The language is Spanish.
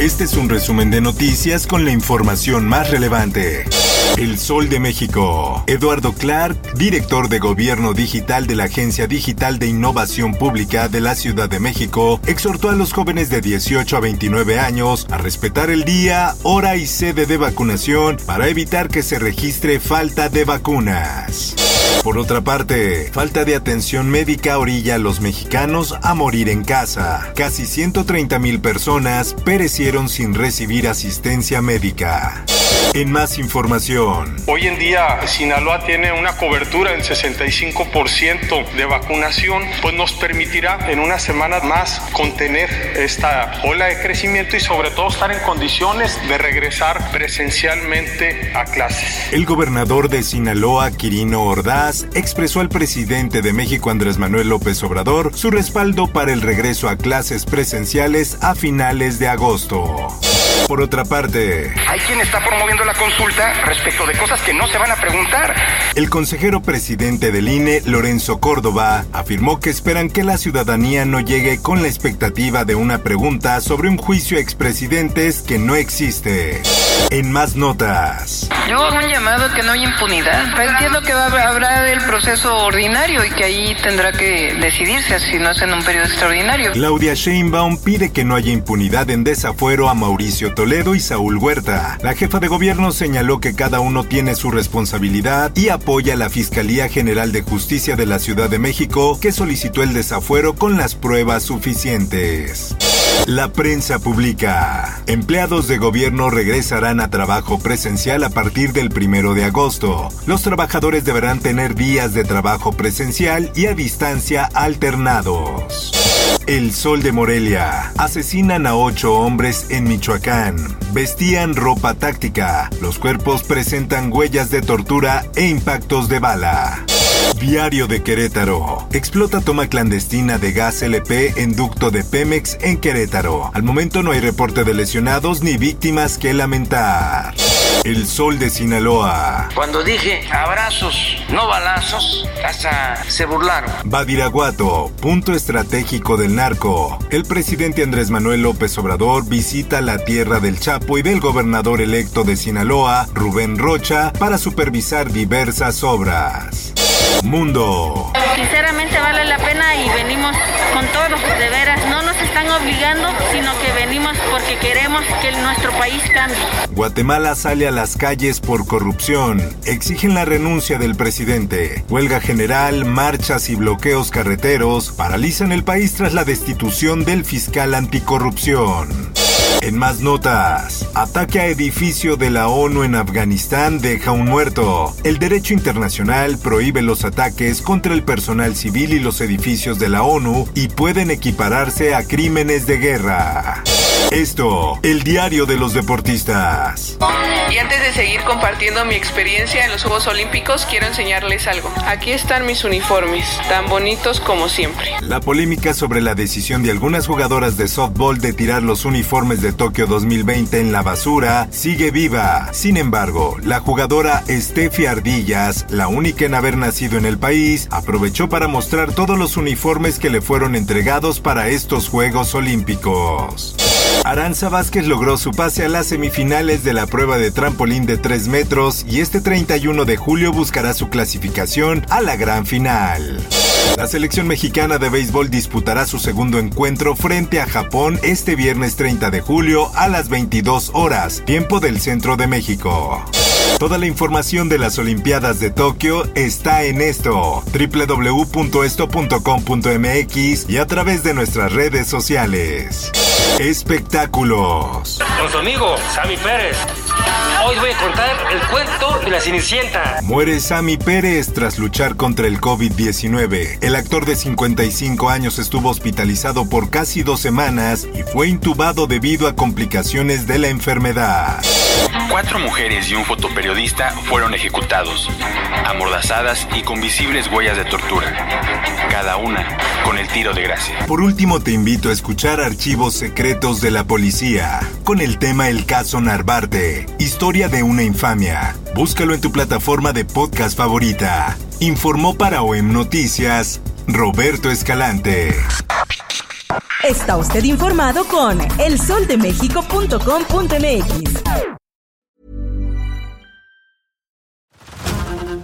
Este es un resumen de noticias con la información más relevante. El Sol de México. Eduardo Clark, director de Gobierno Digital de la Agencia Digital de Innovación Pública de la Ciudad de México, exhortó a los jóvenes de 18 a 29 años a respetar el día, hora y sede de vacunación para evitar que se registre falta de vacunas. Por otra parte, falta de atención médica orilla a los mexicanos a morir en casa. Casi 130 mil personas perecieron sin recibir asistencia médica. En más información. Hoy en día Sinaloa tiene una cobertura del 65% de vacunación, pues nos permitirá en unas semanas más contener esta ola de crecimiento y sobre todo estar en condiciones de regresar presencialmente a clases. El gobernador de Sinaloa, Quirino Ordaz, expresó al presidente de México, Andrés Manuel López Obrador, su respaldo para el regreso a clases presenciales a finales de agosto. Por otra parte, hay quien está promoviendo la consulta respecto de cosas que no se van a preguntar. El consejero presidente del INE, Lorenzo Córdoba, afirmó que esperan que la ciudadanía no llegue con la expectativa de una pregunta sobre un juicio a expresidentes que no existe. En más notas. Yo hago un llamado que no hay impunidad. Entiendo que va, habrá el proceso ordinario y que ahí tendrá que decidirse si no es en un periodo extraordinario. Claudia Sheinbaum pide que no haya impunidad en desafuero a Mauricio Toledo y Saúl Huerta. La jefa de gobierno señaló que cada uno tiene su responsabilidad y apoya a la Fiscalía General de Justicia de la Ciudad de México que solicitó el desafuero con las pruebas suficientes. La prensa publica. Empleados de gobierno regresarán a trabajo presencial a partir del primero de agosto. Los trabajadores deberán tener días de trabajo presencial y a distancia alternados. El Sol de Morelia. Asesinan a ocho hombres en Michoacán. Vestían ropa táctica. Los cuerpos presentan huellas de tortura e impactos de bala. Diario de Querétaro. Explota toma clandestina de gas LP en ducto de Pemex en Querétaro. Al momento no hay reporte de lesionados ni víctimas que lamentar. El sol de Sinaloa. Cuando dije abrazos, no balazos, hasta se burlaron. Badiraguato, punto estratégico del narco. El presidente Andrés Manuel López Obrador visita la tierra del Chapo y del gobernador electo de Sinaloa, Rubén Rocha, para supervisar diversas obras. Mundo. Sinceramente vale la pena y venimos con todo, de veras. No nos están obligando, sino que venimos porque queremos que nuestro país cambie. Guatemala sale a las calles por corrupción. Exigen la renuncia del presidente. Huelga general, marchas y bloqueos carreteros paralizan el país tras la destitución del fiscal anticorrupción. En más notas, ataque a edificio de la ONU en Afganistán deja un muerto. El derecho internacional prohíbe los ataques contra el personal civil y los edificios de la ONU y pueden equipararse a crímenes de guerra. Esto, el diario de los deportistas. Antes de seguir compartiendo mi experiencia en los Juegos Olímpicos, quiero enseñarles algo. Aquí están mis uniformes, tan bonitos como siempre. La polémica sobre la decisión de algunas jugadoras de softball de tirar los uniformes de Tokio 2020 en la basura sigue viva. Sin embargo, la jugadora Steffi Ardillas, la única en haber nacido en el país, aprovechó para mostrar todos los uniformes que le fueron entregados para estos Juegos Olímpicos. Aranza Vázquez logró su pase a las semifinales de la prueba de trampolín de 3 metros y este 31 de julio buscará su clasificación a la gran final. La selección mexicana de béisbol disputará su segundo encuentro frente a Japón este viernes 30 de julio a las 22 horas, tiempo del centro de México. Toda la información de las Olimpiadas de Tokio está en esto, www.esto.com.mx y a través de nuestras redes sociales. Espectáculos. Con su amigo, Sammy Pérez. Hoy voy a contar el cuento de la Cenicienta. Muere Sammy Pérez tras luchar contra el COVID-19. El actor de 55 años estuvo hospitalizado por casi dos semanas y fue intubado debido a complicaciones de la enfermedad. Cuatro mujeres y un fotoperiodista fueron ejecutados, amordazadas y con visibles huellas de tortura, cada una con el tiro de gracia. Por último, te invito a escuchar archivos secretos de la policía, con el tema El caso Narvarte, historia de una infamia. Búscalo en tu plataforma de podcast favorita. Informó para OEM Noticias, Roberto Escalante. Está usted informado con elsoldemexico.com.mx.